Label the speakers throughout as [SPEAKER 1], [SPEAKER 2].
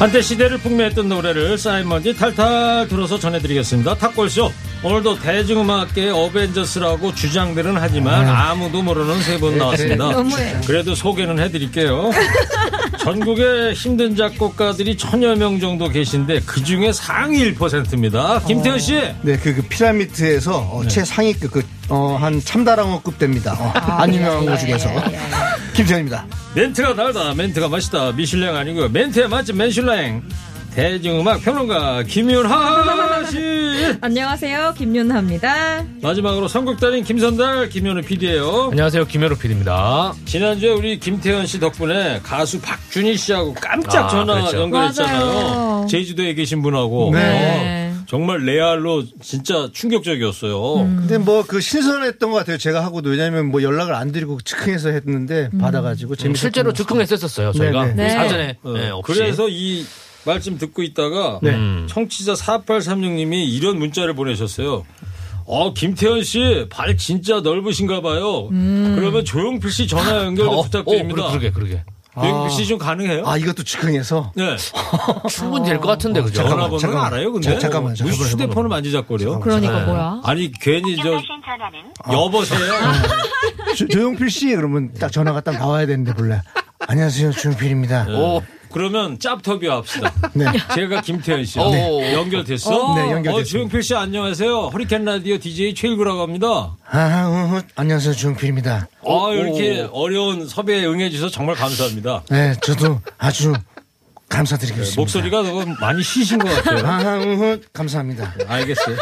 [SPEAKER 1] 한때 시대를 풍미했던 노래를 사인먼지 탈탈 들어서 전해드리겠습니다. 탑골쇼 오늘도 대중음악계 어벤져스라고 주장들은 하지만 아무도 모르는 세 분 나왔습니다. 그래도 소개는 해드릴게요. 전국에 힘든 작곡가들이 천여 명 정도 계신데 그 중에 상위 1%입니다. 김태현 씨.
[SPEAKER 2] 네, 그, 그 피라미드에서 어, 최상위급, 그, 어, 한 참다랑어급 됩니다. 어, 안 유명한 거 중에서. 김태현입니다.
[SPEAKER 1] 멘트가 달다. 멘트가 맛있다. 미슐랭 아니고요. 멘트에 맛집 맨슐랭. 대중음악 평론가 김윤하 씨.
[SPEAKER 3] 안녕하세요. 김윤하입니다.
[SPEAKER 1] 마지막으로 선곡달인 김선달 김현우 PD예요.
[SPEAKER 4] 안녕하세요. 김현우 PD입니다.
[SPEAKER 1] 지난주에 우리 김태현 씨 덕분에 가수 박준희 씨하고 깜짝
[SPEAKER 4] 아,
[SPEAKER 1] 전화
[SPEAKER 4] 그랬죠.
[SPEAKER 1] 연결했잖아요.
[SPEAKER 3] 맞아요.
[SPEAKER 1] 제주도에 계신 분하고.
[SPEAKER 3] 네.
[SPEAKER 1] 어, 정말 레알로 진짜 충격적이었어요.
[SPEAKER 2] 근데 뭐 그 신선했던 것 같아요. 제가 하고도. 왜냐면 뭐 연락을 안 드리고 즉흥해서 했는데 받아가지고 재밌었던
[SPEAKER 4] 실제로
[SPEAKER 2] 것
[SPEAKER 4] 즉흥했었어요. 저희가
[SPEAKER 2] 네,
[SPEAKER 3] 네.
[SPEAKER 4] 사전에
[SPEAKER 1] 어,
[SPEAKER 4] 네, 없이.
[SPEAKER 1] 그래서 이 말씀 듣고 있다가
[SPEAKER 2] 네.
[SPEAKER 4] 음.
[SPEAKER 1] 청취자 4836님이 이런 문자를 보내셨어요. 어, 김태현 씨, 발 진짜 넓으신가 봐요. 그러면 조용필 씨 전화 연결
[SPEAKER 4] 어,
[SPEAKER 1] 부탁드립니다.
[SPEAKER 4] 어, 그러게, 그러게.
[SPEAKER 1] 조용필 씨 좀 가능해요?
[SPEAKER 2] 아, 이것도 즉흥해서.
[SPEAKER 1] 네.
[SPEAKER 4] 충분히 될 것 같은데, 그죠?
[SPEAKER 2] 잠깐만,
[SPEAKER 1] 전화번호
[SPEAKER 2] 잠깐만.
[SPEAKER 1] 알아요, 근데?
[SPEAKER 2] 자, 잠깐만,
[SPEAKER 1] 왜
[SPEAKER 2] 잠깐만,
[SPEAKER 1] 휴대폰을 만지작거려?
[SPEAKER 3] 그러니까
[SPEAKER 4] 네.
[SPEAKER 3] 뭐야?
[SPEAKER 1] 아니, 괜히 저, 여보세요?
[SPEAKER 2] 조, 조용필 씨 그러면 딱 전화가 딱 나와야 되는데 본래. 안녕하세요. 조용필입니다.
[SPEAKER 4] 오,
[SPEAKER 1] 그러면 짭터뷰 합시다.
[SPEAKER 2] 네.
[SPEAKER 1] 제가 김태현 씨.
[SPEAKER 4] 네.
[SPEAKER 1] 연결됐어?
[SPEAKER 2] 네, 연결됐습니다.
[SPEAKER 1] 어, 조용필 씨 안녕하세요. 허리케인 라디오 DJ 최일구라고 합니다.
[SPEAKER 2] 아, 어, 어, 안녕하세요. 조용필입니다.
[SPEAKER 1] 아, 이렇게 어려운 섭외에 응해 주셔서 정말 감사합니다.
[SPEAKER 2] 네, 저도 아주 감사드리겠습니다.
[SPEAKER 1] 목소리가 너무 많이 쉬신 것 같아요.
[SPEAKER 2] 아, 어, 어, 감사합니다.
[SPEAKER 1] 알겠어요.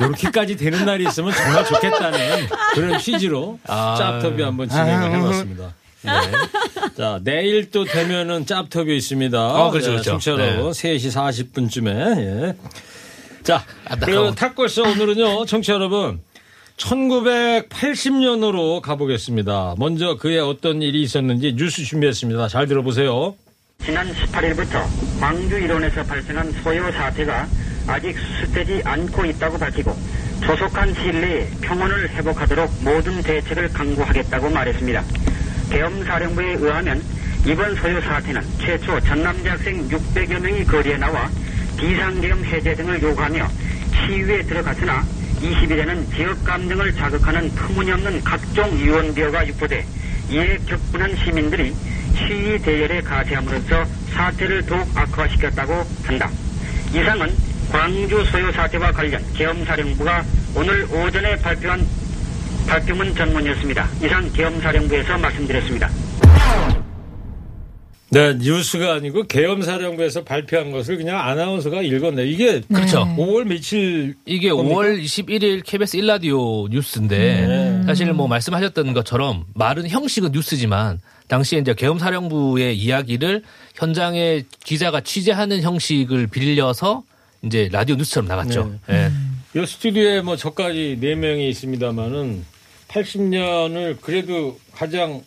[SPEAKER 1] 이렇게까지 되는 날이 있으면 정말 좋겠다는 그런 취지로
[SPEAKER 4] 아.
[SPEAKER 1] 짭터뷰 한번 진행을
[SPEAKER 2] 아.
[SPEAKER 1] 해봤습니다. 네. 자, 내일 또 되면은 짭터뷰 있습니다.
[SPEAKER 4] 어, 그렇죠,
[SPEAKER 1] 네,
[SPEAKER 4] 그렇죠.
[SPEAKER 1] 청취자 여러분, 3시 40분쯤에. 예. 자,
[SPEAKER 4] 안타까워.
[SPEAKER 1] 그 탁골쇼 오늘은요, 청취자 여러분. 1980년으로 가보겠습니다. 먼저 그에 어떤 일이 있었는지 뉴스 준비했습니다. 잘 들어보세요.
[SPEAKER 5] 지난 18일부터 광주 일원에서 발생한 소요 사태가 아직 수습되지 않고 있다고 밝히고 조속한 시일 내에 평온을 회복하도록 모든 대책을 강구하겠다고 말했습니다. 계엄사령부에 의하면 이번 소요 사태는 최초 전남대학생 600여 명이 거리에 나와 비상계엄 해제 등을 요구하며 시위에 들어갔으나 20일에는 지역 감정을 자극하는 터무니없는 각종 유언비어가 유포돼 이에 격분한 시민들이 시위 대열에 가세함으로써 사태를 더욱 악화시켰다고 한다. 이상은 광주 소요 사태와 관련 계엄사령부가 오늘 오전에 발표한 발표문 전문이었습니다. 이상 계엄사령부에서 말씀드렸습니다.
[SPEAKER 1] 네, 뉴스가 아니고 계엄사령부에서 발표한 것을 그냥 아나운서가 읽었네요. 이게
[SPEAKER 4] 그렇죠.
[SPEAKER 1] 5월 며칠
[SPEAKER 4] 이게
[SPEAKER 1] 겁니까?
[SPEAKER 4] 5월 21일 KBS 1라디오 뉴스인데
[SPEAKER 1] 네.
[SPEAKER 4] 사실 뭐 말씀하셨던 것처럼 말은 형식은 뉴스지만 당시에 이제 계엄사령부의 이야기를 현장에 기자가 취재하는 형식을 빌려서 이제 라디오 뉴스처럼 나갔죠. 예.
[SPEAKER 1] 이 스튜디오에 뭐 저까지 네 명이 있습니다만은 80년을 그래도 가장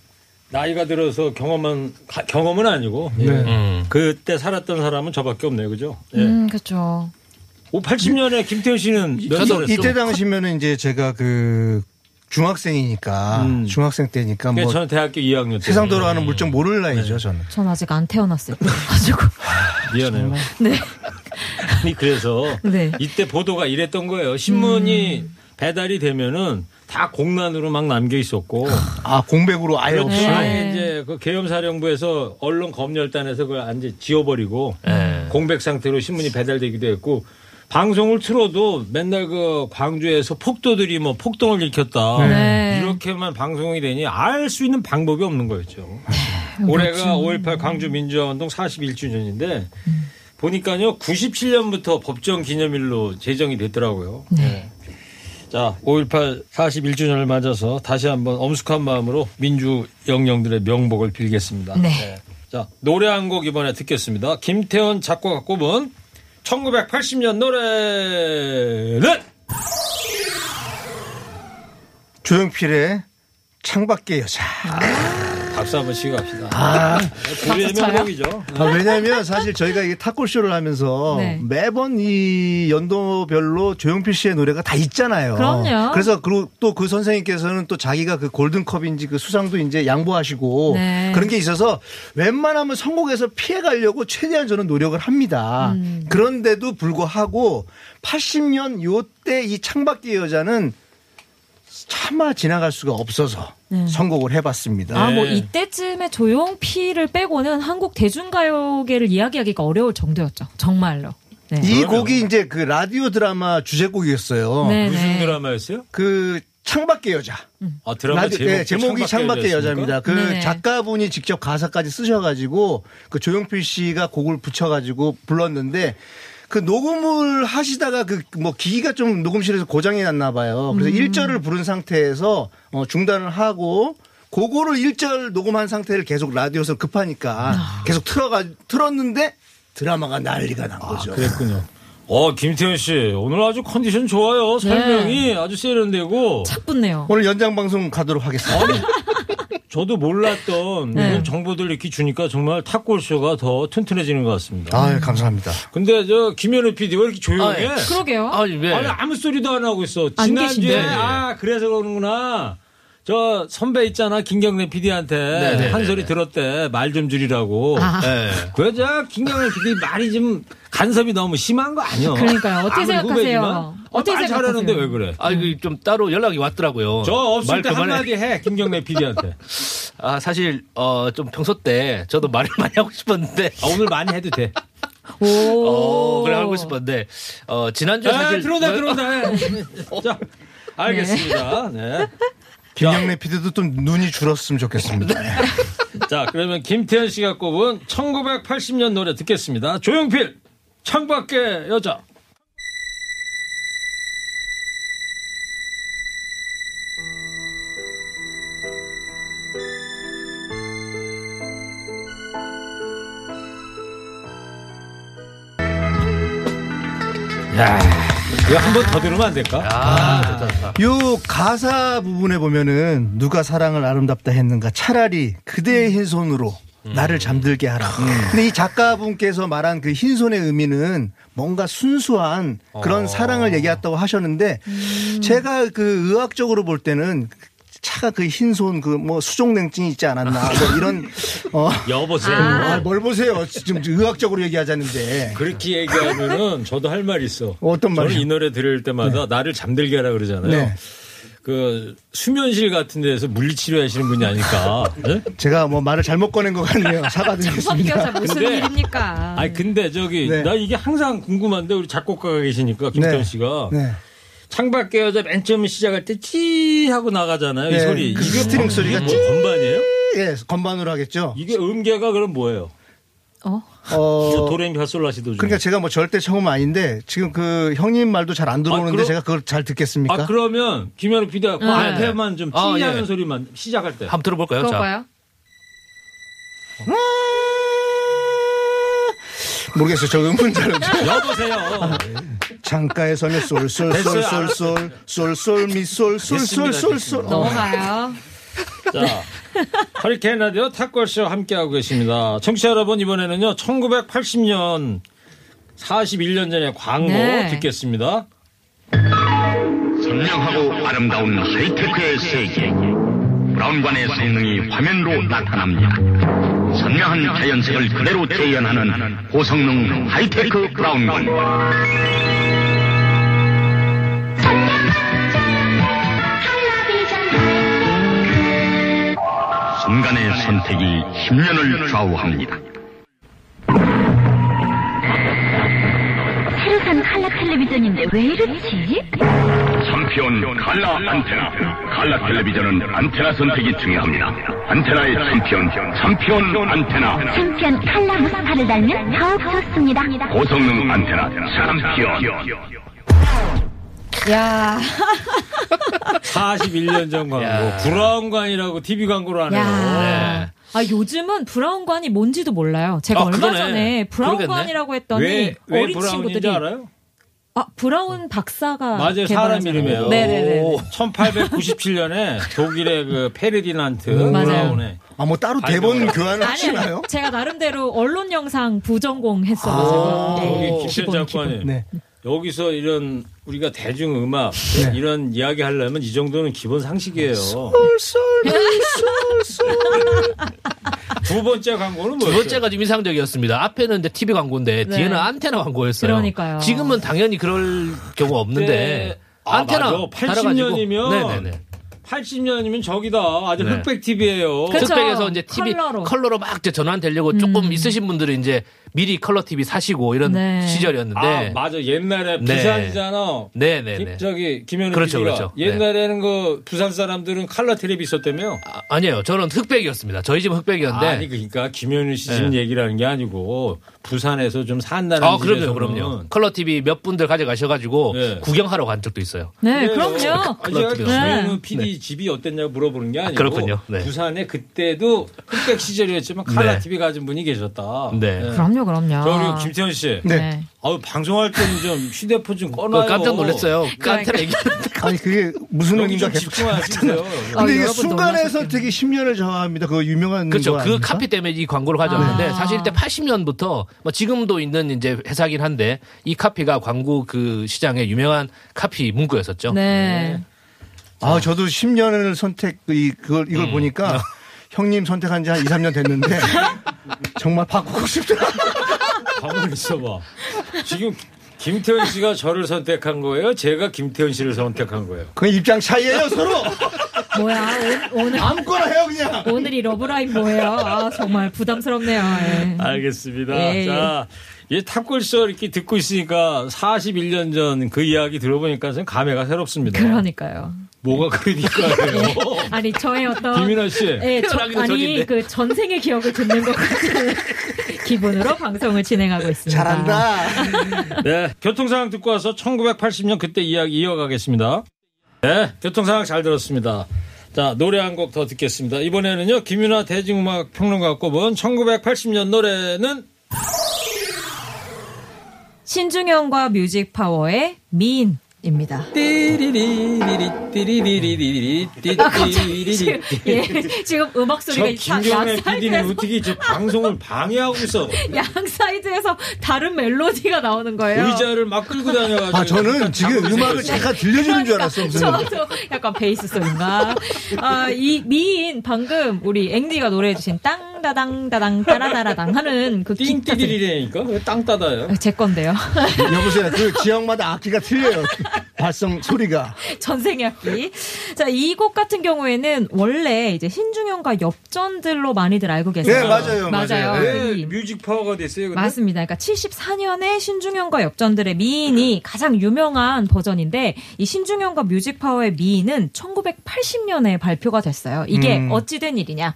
[SPEAKER 1] 나이가 들어서 경험한 가- 경험은 아니고 예.
[SPEAKER 4] 음.
[SPEAKER 1] 그때 살았던 사람은 저밖에 없네요, 그죠? 예.
[SPEAKER 3] 음, 그렇죠.
[SPEAKER 1] 오, 80년에 김태현 씨는 몇
[SPEAKER 4] 저도
[SPEAKER 1] 살했어?
[SPEAKER 2] 이때 당시면은 이제 제가 그 중학생이니까
[SPEAKER 1] 음.
[SPEAKER 2] 중학생 때니까 뭐
[SPEAKER 1] 저는 대학교 2학년 때
[SPEAKER 2] 세상 돌아가는 물정 모를 나이죠 저는.
[SPEAKER 3] 전 아직 안 태어났을 때 가지고
[SPEAKER 1] 미안해요.
[SPEAKER 3] 네.
[SPEAKER 1] 아니 그래서
[SPEAKER 3] 네.
[SPEAKER 1] 이때 보도가 이랬던 거예요. 신문이 배달이 되면은 다 공란으로 막 남겨 있었고
[SPEAKER 2] 아 공백으로 아예
[SPEAKER 1] 그렇죠.
[SPEAKER 2] 없이.
[SPEAKER 1] 아예 이제 그 계엄사령부에서 언론 검열단에서 그걸 이제 지워버리고
[SPEAKER 4] 예.
[SPEAKER 1] 공백 상태로 신문이 배달되기도 했고 방송을 틀어도 맨날 그 광주에서 폭도들이 뭐 폭동을 일으켰다
[SPEAKER 3] 네.
[SPEAKER 1] 이렇게만 방송이 되니 알 수 있는 방법이 없는 거였죠. 올해가 5.18 광주 민주화운동 41주년인데 보니까요 97년부터 법정 기념일로 제정이 됐더라고요. 네. 자, 5.18 41주년을 맞아서 다시 한번 엄숙한 마음으로 민주 영령들의 명복을 빌겠습니다.
[SPEAKER 3] 네.
[SPEAKER 1] 자, 노래 한 곡 이번에 듣겠습니다. 김태원 작곡가 꼽은 1980년 노래는
[SPEAKER 2] 조용필의 창밖의 여자.
[SPEAKER 1] 박수 한번 치고 갑시다.
[SPEAKER 2] 아,
[SPEAKER 3] 쳐요?
[SPEAKER 1] 명곡이죠.
[SPEAKER 2] 아, 왜냐하면 사실 저희가 이 탁골쇼를 하면서
[SPEAKER 3] 네.
[SPEAKER 2] 매번 이 연도별로 조용필 씨의 노래가 다 있잖아요.
[SPEAKER 3] 그럼요.
[SPEAKER 2] 그래서 또 그 선생님께서는 또 자기가 그 골든컵인지 그 수상도 이제 양보하시고
[SPEAKER 3] 네.
[SPEAKER 2] 그런 게 있어서 웬만하면 선곡에서 피해 가려고 최대한 저는 노력을 합니다.
[SPEAKER 3] 음.
[SPEAKER 2] 그런데도 불구하고 80년 요때 이 창밖의 여자는 차마 지나갈 수가 없어서 선곡을 해봤습니다.
[SPEAKER 3] 아, 뭐
[SPEAKER 1] 네.
[SPEAKER 3] 이때쯤에 조용필을 빼고는 한국 대중가요계를 이야기하기가 어려울 정도였죠. 정말로. 네.
[SPEAKER 2] 이 곡이 이제 그 라디오 드라마 주제곡이었어요.
[SPEAKER 3] 네,
[SPEAKER 1] 무슨
[SPEAKER 3] 네.
[SPEAKER 1] 드라마였어요?
[SPEAKER 2] 그 창밖의 여자.
[SPEAKER 1] 아, 드라마
[SPEAKER 2] 라디오-
[SPEAKER 1] 제목,
[SPEAKER 2] 네, 제목이 창밖의 여자입니다. 그
[SPEAKER 3] 네네.
[SPEAKER 2] 작가분이 직접 가사까지 쓰셔가지고 그 조용필 씨가 곡을 붙여가지고 불렀는데 그 녹음을 하시다가 그 뭐 기기가 좀 녹음실에서 고장이 났나 봐요. 그래서
[SPEAKER 3] 음.
[SPEAKER 2] 일 1절을 부른 상태에서 어, 중단을 하고 그거를 1절 녹음한 상태를 계속 라디오에서 급하니까
[SPEAKER 3] 아.
[SPEAKER 2] 계속 틀어가 틀었는데 드라마가 난리가 난 거죠.
[SPEAKER 1] 그랬군요. 어, 김태현 씨, 오늘 아주 컨디션 좋아요. 설명이 아주 세련되고.
[SPEAKER 3] 착 붙네요.
[SPEAKER 2] 오늘 연장 방송 가도록 하겠습니다.
[SPEAKER 1] 저도 몰랐던
[SPEAKER 3] 네.
[SPEAKER 1] 이런 정보들 이렇게 주니까 정말 탁골쇼가 더 튼튼해지는 것 같습니다.
[SPEAKER 2] 아, 감사합니다.
[SPEAKER 1] 근데 저 김현우 PD 왜 이렇게 조용해?
[SPEAKER 4] 아, 예.
[SPEAKER 3] 그러게요.
[SPEAKER 4] 아, 왜?
[SPEAKER 1] 아니 아무 소리도 안 하고 있어.
[SPEAKER 3] 안
[SPEAKER 1] 지난주에. 아 그래서 그러는구나. 저 선배 있잖아 김경래 PD한테
[SPEAKER 4] 네네네네.
[SPEAKER 1] 한 소리 들었대 말 좀 줄이라고.
[SPEAKER 4] 예.
[SPEAKER 1] 그저 김경래 PD 말이 좀 간섭이 너무 심한 거 아니야?
[SPEAKER 3] 그러니까요. 어떻게 생각하세요?
[SPEAKER 1] 후배지만.
[SPEAKER 3] 어떻게
[SPEAKER 1] 아, 말
[SPEAKER 3] 생각하세요?
[SPEAKER 1] 잘하는데 왜 그래?
[SPEAKER 4] 아, 이거 좀 따로 연락이 왔더라고요.
[SPEAKER 1] 저 없을 말때
[SPEAKER 4] 그만해.
[SPEAKER 1] 한마디 해 김경래 PD한테.
[SPEAKER 4] 아, 사실, 어, 좀 평소 때 저도 말을 많이 하고 싶었는데.
[SPEAKER 1] 아, 오늘 많이 해도 돼.
[SPEAKER 3] 오.
[SPEAKER 4] 어, 그래 하고 싶었는데, 어, 지난주에
[SPEAKER 1] 아,
[SPEAKER 4] 사실.
[SPEAKER 1] 들어온다
[SPEAKER 4] 뭐-
[SPEAKER 1] 들어온다. 자 알겠습니다. 네.
[SPEAKER 2] 김영래 PD도 좀 눈이 줄었으면 좋겠습니다.
[SPEAKER 1] 자, 그러면 김태현 씨가 꼽은 1980년 노래 듣겠습니다. 조용필, 창밖의 여자. 야, 한 번 더 들으면 안 될까?
[SPEAKER 4] 아, 좋다, 좋다.
[SPEAKER 2] 요 가사 부분에 보면은 누가 사랑을 아름답다 했는가 차라리 그대의 흰 손으로 나를 잠들게 하라. 근데 이 작가분께서 말한 그 흰 손의 의미는 뭔가 순수한 그런 사랑을 얘기했다고 하셨는데 제가 그 의학적으로 볼 때는 차가 그 흰손 그 뭐 수족냉증이 있지 않았나 뭐 이런 어
[SPEAKER 1] 여보세요.
[SPEAKER 2] 아, 뭘 보세요. 지금 의학적으로 얘기하자는데.
[SPEAKER 1] 그렇게 얘기하면은 저도 할 말 있어.
[SPEAKER 2] 어떤
[SPEAKER 1] 저는
[SPEAKER 2] 말이요?
[SPEAKER 1] 이 노래 들을 때마다 나를 잠들게 하라 그러잖아요.
[SPEAKER 2] 네.
[SPEAKER 1] 그 수면실 같은 데서 물리치료 하시는 분이 아닐까. 네?
[SPEAKER 2] 제가 뭐 말을 잘못 꺼낸 것 같네요. 사과드리겠습니다.
[SPEAKER 3] 무슨
[SPEAKER 1] 근데-
[SPEAKER 3] 일입니까?
[SPEAKER 1] 아니 근데 저기
[SPEAKER 2] 네.
[SPEAKER 1] 나 이게 항상 궁금한데 우리 작곡가가 계시니까 김태현
[SPEAKER 2] 네.
[SPEAKER 1] 씨가
[SPEAKER 2] 네.
[SPEAKER 1] 창밖의 여자 맨 처음 시작할 때 찌 하고 나가잖아요. 이
[SPEAKER 2] 네,
[SPEAKER 1] 소리.
[SPEAKER 2] 그 스트링
[SPEAKER 1] 뭐-
[SPEAKER 2] 소리가
[SPEAKER 1] 이게
[SPEAKER 2] 찌-
[SPEAKER 1] 뭐 건반이에요?
[SPEAKER 2] 예, 건반으로 하겠죠.
[SPEAKER 1] 이게 음계가 그럼 뭐예요?
[SPEAKER 3] 어?
[SPEAKER 2] 어,
[SPEAKER 1] 도레미 파솔라시도 중.
[SPEAKER 2] 그러니까 제가 뭐 절대 처음 아닌데 지금 그 형님 말도 잘 안 들어오는데
[SPEAKER 1] 아, 그럼-
[SPEAKER 2] 제가 그걸 잘 듣겠습니까?
[SPEAKER 1] 아 그러면 김현우 PD가 그
[SPEAKER 3] 네.
[SPEAKER 1] 앞에만 좀
[SPEAKER 4] 아,
[SPEAKER 1] 찌하는
[SPEAKER 4] 예.
[SPEAKER 1] 소리만 시작할 때.
[SPEAKER 4] 한번 들어볼까요? 자.
[SPEAKER 3] 그럴까요?
[SPEAKER 2] 모르겠어요. 저 음은 잘
[SPEAKER 1] 여보세요.
[SPEAKER 2] 창가에 서면 쏠쏠쏠쏠쏠 쏠쏠 미쏠 쏠쏠쏠쏠
[SPEAKER 3] 넘어가요.
[SPEAKER 1] 자, 허리케인 라디오 탁골쇼 함께하고 계십니다. 청취자 여러분, 이번에는요, 1980년 41년 전의 광고
[SPEAKER 3] 네.
[SPEAKER 5] 선명하고 아름다운 하이테크의 세계
[SPEAKER 6] 브라운관의 성능이 화면으로 나타납니다. 선명한 자연색을 그대로 재현하는 고성능 하이테크 브라운관. 순간의 선택이 10년을 좌우합니다.
[SPEAKER 7] 새로 산 칼라 텔레비전인데 왜 이렇지?
[SPEAKER 6] 챔피언 칼라 안테나. 칼라 텔레비전은 안테나 선택이 중요합니다. 안테나의 챔피언, 챔피언 안테나.
[SPEAKER 7] 챔피언 칼라 부스타를 달면 더욱 좋습니다.
[SPEAKER 6] 고성능 안테나 챔피언.
[SPEAKER 3] 야.
[SPEAKER 1] 41년 전 광고.
[SPEAKER 4] 야.
[SPEAKER 1] 브라운관이라고 TV 광고를 하네요.
[SPEAKER 3] 야. 아, 요즘은 브라운관이 뭔지도 몰라요. 제가
[SPEAKER 1] 아,
[SPEAKER 3] 얼마
[SPEAKER 1] 그러네.
[SPEAKER 3] 전에 브라운관이라고 했더니
[SPEAKER 1] 왜, 왜
[SPEAKER 3] 어린 친구들이
[SPEAKER 1] 알아요?
[SPEAKER 3] 아, 브라운 박사가
[SPEAKER 1] 맞아요.
[SPEAKER 3] 개발한
[SPEAKER 1] 사람 이름이에요.
[SPEAKER 3] 네네네.
[SPEAKER 1] 1897년에 독일의 그 페르디난트
[SPEAKER 3] 맞아요.
[SPEAKER 1] 브라운의
[SPEAKER 2] 아, 뭐 따로 대본 교환을 하시나요?
[SPEAKER 3] 제가 나름대로 언론 영상 부전공 했어가지고.
[SPEAKER 1] 저기
[SPEAKER 3] 네.
[SPEAKER 1] 김천
[SPEAKER 3] 기본,
[SPEAKER 1] 장관님
[SPEAKER 3] 기본.
[SPEAKER 2] 네.
[SPEAKER 1] 여기서 이런 우리가 대중음악
[SPEAKER 2] 네.
[SPEAKER 1] 이런 이야기 하려면 이 정도는 기본 상식이에요. 두 번째 광고는
[SPEAKER 4] 두
[SPEAKER 1] 뭐였어요?
[SPEAKER 4] 번째가 좀 인상적이었습니다. 앞에는 이제 TV 광고인데
[SPEAKER 3] 네.
[SPEAKER 4] 뒤에는 안테나 광고였어요.
[SPEAKER 3] 그러니까요.
[SPEAKER 4] 지금은 당연히 그럴 경우가 없는데
[SPEAKER 1] 네. 아,
[SPEAKER 4] 안테나
[SPEAKER 1] 맞아.
[SPEAKER 4] 달아가지고
[SPEAKER 1] 80년이면
[SPEAKER 4] 네네네.
[SPEAKER 1] 80년이면 저기다 아주
[SPEAKER 4] 네.
[SPEAKER 1] 흑백 TV예요.
[SPEAKER 3] 그쵸.
[SPEAKER 4] 흑백에서 이제 TV
[SPEAKER 3] 컬러로.
[SPEAKER 4] 컬러로, 막 이제 전환되려고 조금 있으신 분들은 이제 미리 컬러 TV 사시고 이런
[SPEAKER 3] 네.
[SPEAKER 4] 시절이었는데
[SPEAKER 1] 아 맞아 옛날에
[SPEAKER 4] 네.
[SPEAKER 1] 부산이잖아.
[SPEAKER 4] 네 네네.
[SPEAKER 1] 김- 저기 김현우
[SPEAKER 4] 그렇죠,
[SPEAKER 1] PD가
[SPEAKER 4] 그렇죠.
[SPEAKER 1] 옛날에는 그 부산 사람들은 칼라 텔레비 있었다며.
[SPEAKER 4] 아, 니에요 저는 흑백이었습니다. 저희 집은 흑백이었는데
[SPEAKER 1] 아니 그러니까 김현우 씨집
[SPEAKER 4] 네.
[SPEAKER 1] 얘기라는 게 아니고 부산에서 좀 산다는
[SPEAKER 4] 아, 그럼요, 그럼요. 컬러 TV 몇 분들 가져가셔가지고
[SPEAKER 1] 네.
[SPEAKER 4] 구경하러 간 적도 있어요.
[SPEAKER 3] 네,
[SPEAKER 1] 그래요.
[SPEAKER 3] 그럼요.
[SPEAKER 1] 아, 제가
[SPEAKER 4] 네.
[SPEAKER 1] 김현우 PD 집이 어땠냐고 물어보는 게 아니고
[SPEAKER 4] 그렇군요. 네.
[SPEAKER 1] 부산에 그때도 흑백 시절이었지만 칼라
[SPEAKER 4] 네.
[SPEAKER 1] TV 가진 분이 계셨다.
[SPEAKER 4] 네.
[SPEAKER 3] 그럼요, 그럼요.
[SPEAKER 1] 저 그리고 김태현 씨.
[SPEAKER 2] 네.
[SPEAKER 1] 아우 방송할 때는 좀 휴대폰 좀 꺼놔요.
[SPEAKER 4] 깜짝 놀랐어요. 안테나 얘기.
[SPEAKER 2] 아니, 그게 무슨 의미인가
[SPEAKER 1] 좀
[SPEAKER 2] 계속.
[SPEAKER 1] 집중하시세요.
[SPEAKER 3] 아,
[SPEAKER 2] 근데 이게
[SPEAKER 3] 여러분
[SPEAKER 2] 순간의
[SPEAKER 3] 놀라셨겠네.
[SPEAKER 2] 선택이 10년을 정합니다. 그거 유명한
[SPEAKER 4] 그렇죠. 거그
[SPEAKER 2] 아닙니까?
[SPEAKER 4] 카피 때문에 이 광고를 가져왔는데
[SPEAKER 3] 아.
[SPEAKER 4] 사실 이때 80년부터 뭐 지금도 있는 이제 회사긴 한데 이 카피가 광고 그 시장의 유명한 카피 문구였었죠.
[SPEAKER 3] 네.
[SPEAKER 2] 아, 저도 10년을 선택, 이, 그걸, 이걸
[SPEAKER 4] 음.
[SPEAKER 2] 보니까 형님 선택한 지 한 2, 3년 됐는데 정말 바꾸고 싶다.
[SPEAKER 1] 가만히 있어봐. 지금 김태현 씨가 저를 선택한 거예요? 제가 김태현 씨를 선택한 거예요?
[SPEAKER 2] 그 입장 차이예요 서로.
[SPEAKER 3] 뭐야, 오, 오늘,
[SPEAKER 2] 아무거나 해요 그냥.
[SPEAKER 3] 오늘 이 러브라인 뭐예요? 아, 정말 부담스럽네요. 예.
[SPEAKER 1] 알겠습니다.
[SPEAKER 3] 예,
[SPEAKER 1] 자, 이 탑골쇼 이렇게 듣고 있으니까 41년 전 그 이야기 들어보니까 좀 감회가 새롭습니다.
[SPEAKER 3] 그러니까요.
[SPEAKER 1] 뭐가 그러니까요.
[SPEAKER 3] 아니, 저의 어떤.
[SPEAKER 1] 김인아 씨.
[SPEAKER 3] 예, 저, 아니,
[SPEAKER 4] 전인데.
[SPEAKER 3] 그 전생의 기억을 듣는 것 같은 기분으로 방송을 진행하고 있습니다.
[SPEAKER 2] 잘한다.
[SPEAKER 1] 네, 교통 상황 듣고 와서 1980년 그때 이야기 이어가겠습니다. 네, 교통 상황 잘 들었습니다. 자, 노래 한 곡 더 듣겠습니다. 이번에는요, 김윤아 대중음악 평론가가 꼽은 1980년 노래는
[SPEAKER 3] 신중현과 뮤직 파워의 미인 입니다. 지금, 음악
[SPEAKER 1] 저
[SPEAKER 3] 소리가 양
[SPEAKER 1] 김경래 PD는 어떻게 저 방송을 방해하고 있어?
[SPEAKER 3] 양 사이드에서 다른 멜로디가 나오는 거예요.
[SPEAKER 1] 의자를 막 끌고 다녀가지고.
[SPEAKER 2] 아 저는 지금 음악을 잠깐 들려주는 줄 알았어
[SPEAKER 3] 저도 약간 베이스 소리인가. 아, 이 미인 방금 우리 앵디가 노래해주신 땅다당 다당 따라다라당 하는 그 기타 소리.
[SPEAKER 1] 띵띠리리라니까 왜땅 따다요?
[SPEAKER 3] 제 건데요.
[SPEAKER 2] 여보세요. 그 지역마다 악기가 틀려요. 발성 소리가.
[SPEAKER 3] 전생의 악기. 자, 이 곡 같은 경우에는 원래 이제 신중현과 엽전들로 많이들 알고 계세요.
[SPEAKER 2] 네, 맞아요, 맞아요.
[SPEAKER 3] 맞아요.
[SPEAKER 1] 왜
[SPEAKER 3] 이-
[SPEAKER 1] 뮤직 파워가 됐어요? 근데?
[SPEAKER 3] 맞습니다. 그러니까 74년에 신중현과 엽전들의 미인이 가장 유명한 버전인데 이 신중현과 뮤직 파워의 미인은 1980년에 발표가 됐어요. 이게
[SPEAKER 2] 음.
[SPEAKER 3] 어찌 된 일이냐?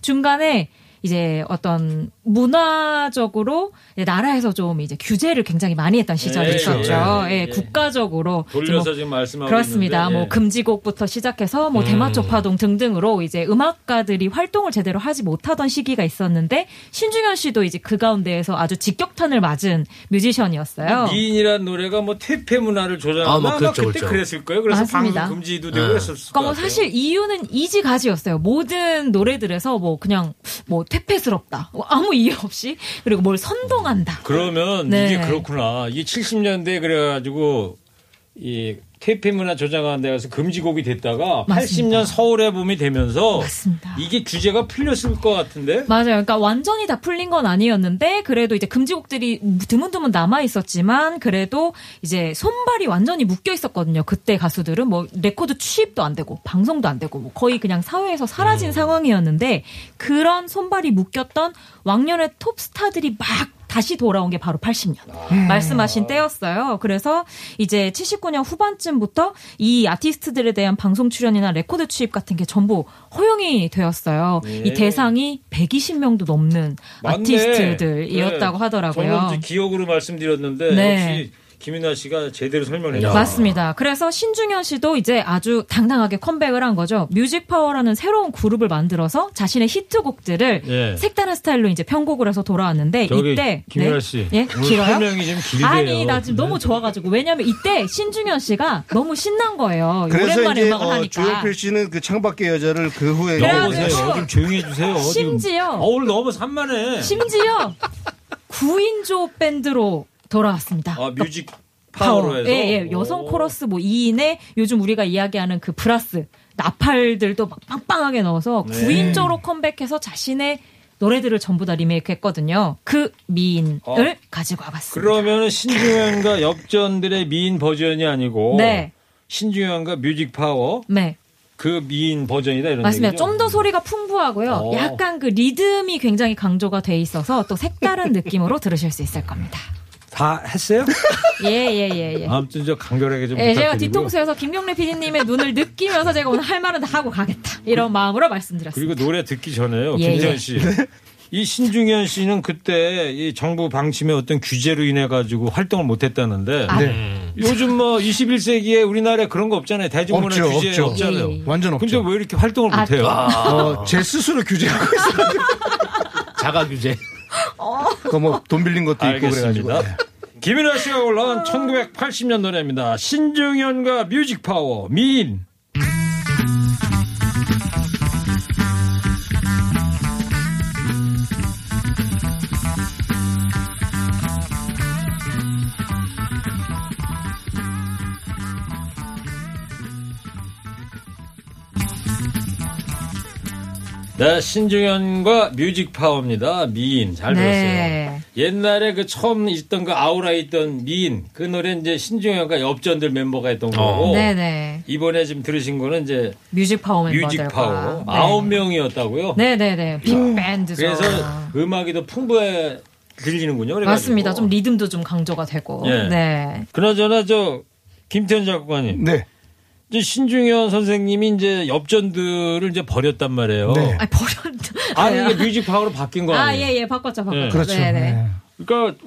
[SPEAKER 3] 중간에 이제 어떤 문화적으로 이제 나라에서 좀 이제 규제를 굉장히 많이 했던 시절이
[SPEAKER 1] 네,
[SPEAKER 3] 있었죠.
[SPEAKER 1] 네,
[SPEAKER 3] 예,
[SPEAKER 1] 네.
[SPEAKER 3] 국가적으로
[SPEAKER 1] 돌려서
[SPEAKER 3] 뭐
[SPEAKER 1] 지금 말씀하고
[SPEAKER 3] 그렇습니다.
[SPEAKER 1] 있는데,
[SPEAKER 3] 뭐
[SPEAKER 1] 예.
[SPEAKER 3] 금지곡부터 시작해서 뭐
[SPEAKER 1] 음.
[SPEAKER 3] 대마초파동 등등으로 이제 음악가들이 활동을 제대로 하지 못하던 시기가 있었는데 신중현 씨도 이제 그 가운데에서 아주 직격탄을 맞은 뮤지션이었어요.
[SPEAKER 1] 미인이라는 노래가 뭐 퇴폐 문화를 조장하나
[SPEAKER 4] 아, 뭐 그렇죠,
[SPEAKER 1] 그때
[SPEAKER 4] 그렇죠.
[SPEAKER 1] 그랬을 거예요. 그래서
[SPEAKER 3] 맞습니다.
[SPEAKER 1] 방송 금지도 되고
[SPEAKER 4] 네.
[SPEAKER 1] 그랬었을 것
[SPEAKER 3] 그러니까 뭐. 사실 이유는 이지가지였어요. 모든 노래들에서 뭐 그냥 뭐 퇴폐스럽다. 뭐 아무 이유 없이 그리고 뭘 선동한다.
[SPEAKER 1] 그러면
[SPEAKER 3] 네.
[SPEAKER 1] 이게 그렇구나. 이게 70년대 그래가지고 이 테이프 문화 조장하는 데 가서 금지곡이 됐다가
[SPEAKER 3] 맞습니다.
[SPEAKER 1] 80년 서울 앨범이 되면서
[SPEAKER 3] 맞습니다.
[SPEAKER 1] 이게 규제가 풀렸을 것 같은데
[SPEAKER 3] 맞아요. 그러니까 완전히 다 풀린 건 아니었는데 그래도 이제 금지곡들이 드문드문 남아 있었지만 그래도 이제 손발이 완전히 묶여 있었거든요. 그때 가수들은 뭐 레코드 취입도 안 되고 방송도 안 되고 뭐 거의 그냥 사회에서 사라진 상황이었는데 그런 손발이 묶였던 왕년의 톱스타들이 막 다시 돌아온 게 바로 80년 말씀하신 때였어요. 그래서 이제 79년 후반쯤부터 이 아티스트들에 대한 방송 출연이나 레코드 취입 같은 게 전부 허용이 되었어요.
[SPEAKER 1] 네.
[SPEAKER 3] 이 대상이 120명도 넘는
[SPEAKER 1] 맞네.
[SPEAKER 3] 아티스트들이었다고
[SPEAKER 1] 네.
[SPEAKER 3] 하더라고요.
[SPEAKER 1] 저는 기억으로 말씀드렸는데
[SPEAKER 3] 네.
[SPEAKER 1] 역시 김윤아 씨가 제대로 설명해 줬어요.
[SPEAKER 3] 맞습니다. 그래서 신중현 씨도 이제 아주 당당하게 컴백을 한 거죠. 뮤직 파워라는 새로운 그룹을 만들어서 자신의 히트곡들을
[SPEAKER 1] 예.
[SPEAKER 3] 색다른 스타일로 이제 편곡을 해서 돌아왔는데
[SPEAKER 1] 저기
[SPEAKER 3] 이때
[SPEAKER 1] 김윤아
[SPEAKER 3] 네?
[SPEAKER 1] 씨
[SPEAKER 3] 예? 길어요?
[SPEAKER 1] 설명이 좀 길게요.
[SPEAKER 3] 아니 나 지금
[SPEAKER 1] 네.
[SPEAKER 3] 너무 좋아가지고 왜냐면 이때 신중현 씨가 너무 신난 거예요.
[SPEAKER 2] 그래서
[SPEAKER 3] 오랜만에
[SPEAKER 2] 이제
[SPEAKER 3] 음악을
[SPEAKER 2] 어,
[SPEAKER 3] 하니까.
[SPEAKER 2] 조용필 씨는 그 창밖의 여자를 그 후에.
[SPEAKER 3] 그래가지고
[SPEAKER 1] 좀 조용히 해주세요.
[SPEAKER 3] 심지어
[SPEAKER 1] 지금. 어, 오늘 너무 산만해.
[SPEAKER 3] 심지어 9인조 밴드로 돌아왔습니다.
[SPEAKER 1] 아, 뮤직 파워로 해서.
[SPEAKER 3] 예, 예. 여성 코러스 뭐 2인에 요즘 우리가 이야기하는 그 브라스, 나팔들도 막 빵빵하게 넣어서
[SPEAKER 1] 네.
[SPEAKER 3] 9인조로 컴백해서 자신의 노래들을 전부 다 리메이크 했거든요. 그 미인을
[SPEAKER 1] 어.
[SPEAKER 3] 가지고 와봤습니다.
[SPEAKER 1] 그러면 신중현과 엽전들의 미인 버전이 아니고
[SPEAKER 3] 네.
[SPEAKER 1] 신중현과 뮤직 파워
[SPEAKER 3] 네.
[SPEAKER 1] 그 미인 버전이다 이런
[SPEAKER 3] 맞습니다. 좀 더 소리가 풍부하고요.
[SPEAKER 1] 어.
[SPEAKER 3] 약간 그 리듬이 굉장히 강조가 돼 있어서 또 색다른 느낌으로 들으실 수 있을 겁니다.
[SPEAKER 1] 다 했어요?
[SPEAKER 3] 예, 예, 예, 예.
[SPEAKER 1] 아무튼 저 간결하게 좀
[SPEAKER 3] 예, 제가
[SPEAKER 1] 부탁드리고
[SPEAKER 3] 뒤통수에서 김경래 PD님의 눈을 느끼면서 제가 오늘 할 말은 다 하고 가겠다. 이런 마음으로 말씀드렸습니다.
[SPEAKER 1] 그리고 노래 듣기 전에요.
[SPEAKER 3] 예,
[SPEAKER 1] 김재현
[SPEAKER 3] 예.
[SPEAKER 1] 씨. 이 신중현 씨는 그때 이 정부 방침의 어떤 규제로 인해 가지고 활동을 못 했다는데
[SPEAKER 3] 아,
[SPEAKER 2] 네.
[SPEAKER 1] 요즘 뭐 21세기에 우리나라에 그런 거 없잖아요. 대중문화
[SPEAKER 2] 없죠,
[SPEAKER 1] 규제
[SPEAKER 2] 없죠.
[SPEAKER 1] 없잖아요.
[SPEAKER 3] 예, 예.
[SPEAKER 2] 완전
[SPEAKER 1] 근데
[SPEAKER 2] 없죠.
[SPEAKER 1] 왜 이렇게 활동을
[SPEAKER 3] 아,
[SPEAKER 1] 못 해요?
[SPEAKER 2] 어, 제 스스로 규제하고 있어요.
[SPEAKER 4] 자가 규제.
[SPEAKER 2] 그뭐돈 빌린 것도 있고 그래가지고.
[SPEAKER 1] 알겠습니다.
[SPEAKER 2] 네.
[SPEAKER 1] 김윤아 씨가 올라온 1980년 노래입니다. 신중현과 뮤직 파워 미인. 네, 신중현과 뮤직 파워입니다. 미인. 잘 들었어요.
[SPEAKER 3] 네.
[SPEAKER 1] 옛날에 그 처음 있던 그 아우라 있던 미인 그 노래 이제 신중현과 엽전들 멤버가 했던 거고
[SPEAKER 3] 네네.
[SPEAKER 1] 이번에 지금 들으신 거는 이제
[SPEAKER 3] 뮤직 파워 멤버들과.
[SPEAKER 1] 뮤직 파워
[SPEAKER 3] 네.
[SPEAKER 1] 아홉 명이었다고요.
[SPEAKER 3] 네네네. 빅밴드죠.
[SPEAKER 1] 그래서 음악이 더 풍부해 들리는군요. 그래가지고.
[SPEAKER 3] 맞습니다. 좀 리듬도 좀 강조가 되고.
[SPEAKER 1] 예.
[SPEAKER 3] 네.
[SPEAKER 1] 그나저나 저 김태현 작가님,
[SPEAKER 2] 네.
[SPEAKER 1] 이제 신중현 선생님이 이제 엽전들을 이제 버렸단 말이에요.
[SPEAKER 2] 네.
[SPEAKER 3] 아 버렸다.
[SPEAKER 1] 아니 이게 뮤직 파워로 바뀐 거
[SPEAKER 3] 아,
[SPEAKER 1] 아니에요?
[SPEAKER 3] 예, 예, 바꿨죠, 바꿨죠.
[SPEAKER 1] 예.
[SPEAKER 2] 그렇죠.
[SPEAKER 3] 네네.
[SPEAKER 2] 네.
[SPEAKER 1] 그러니까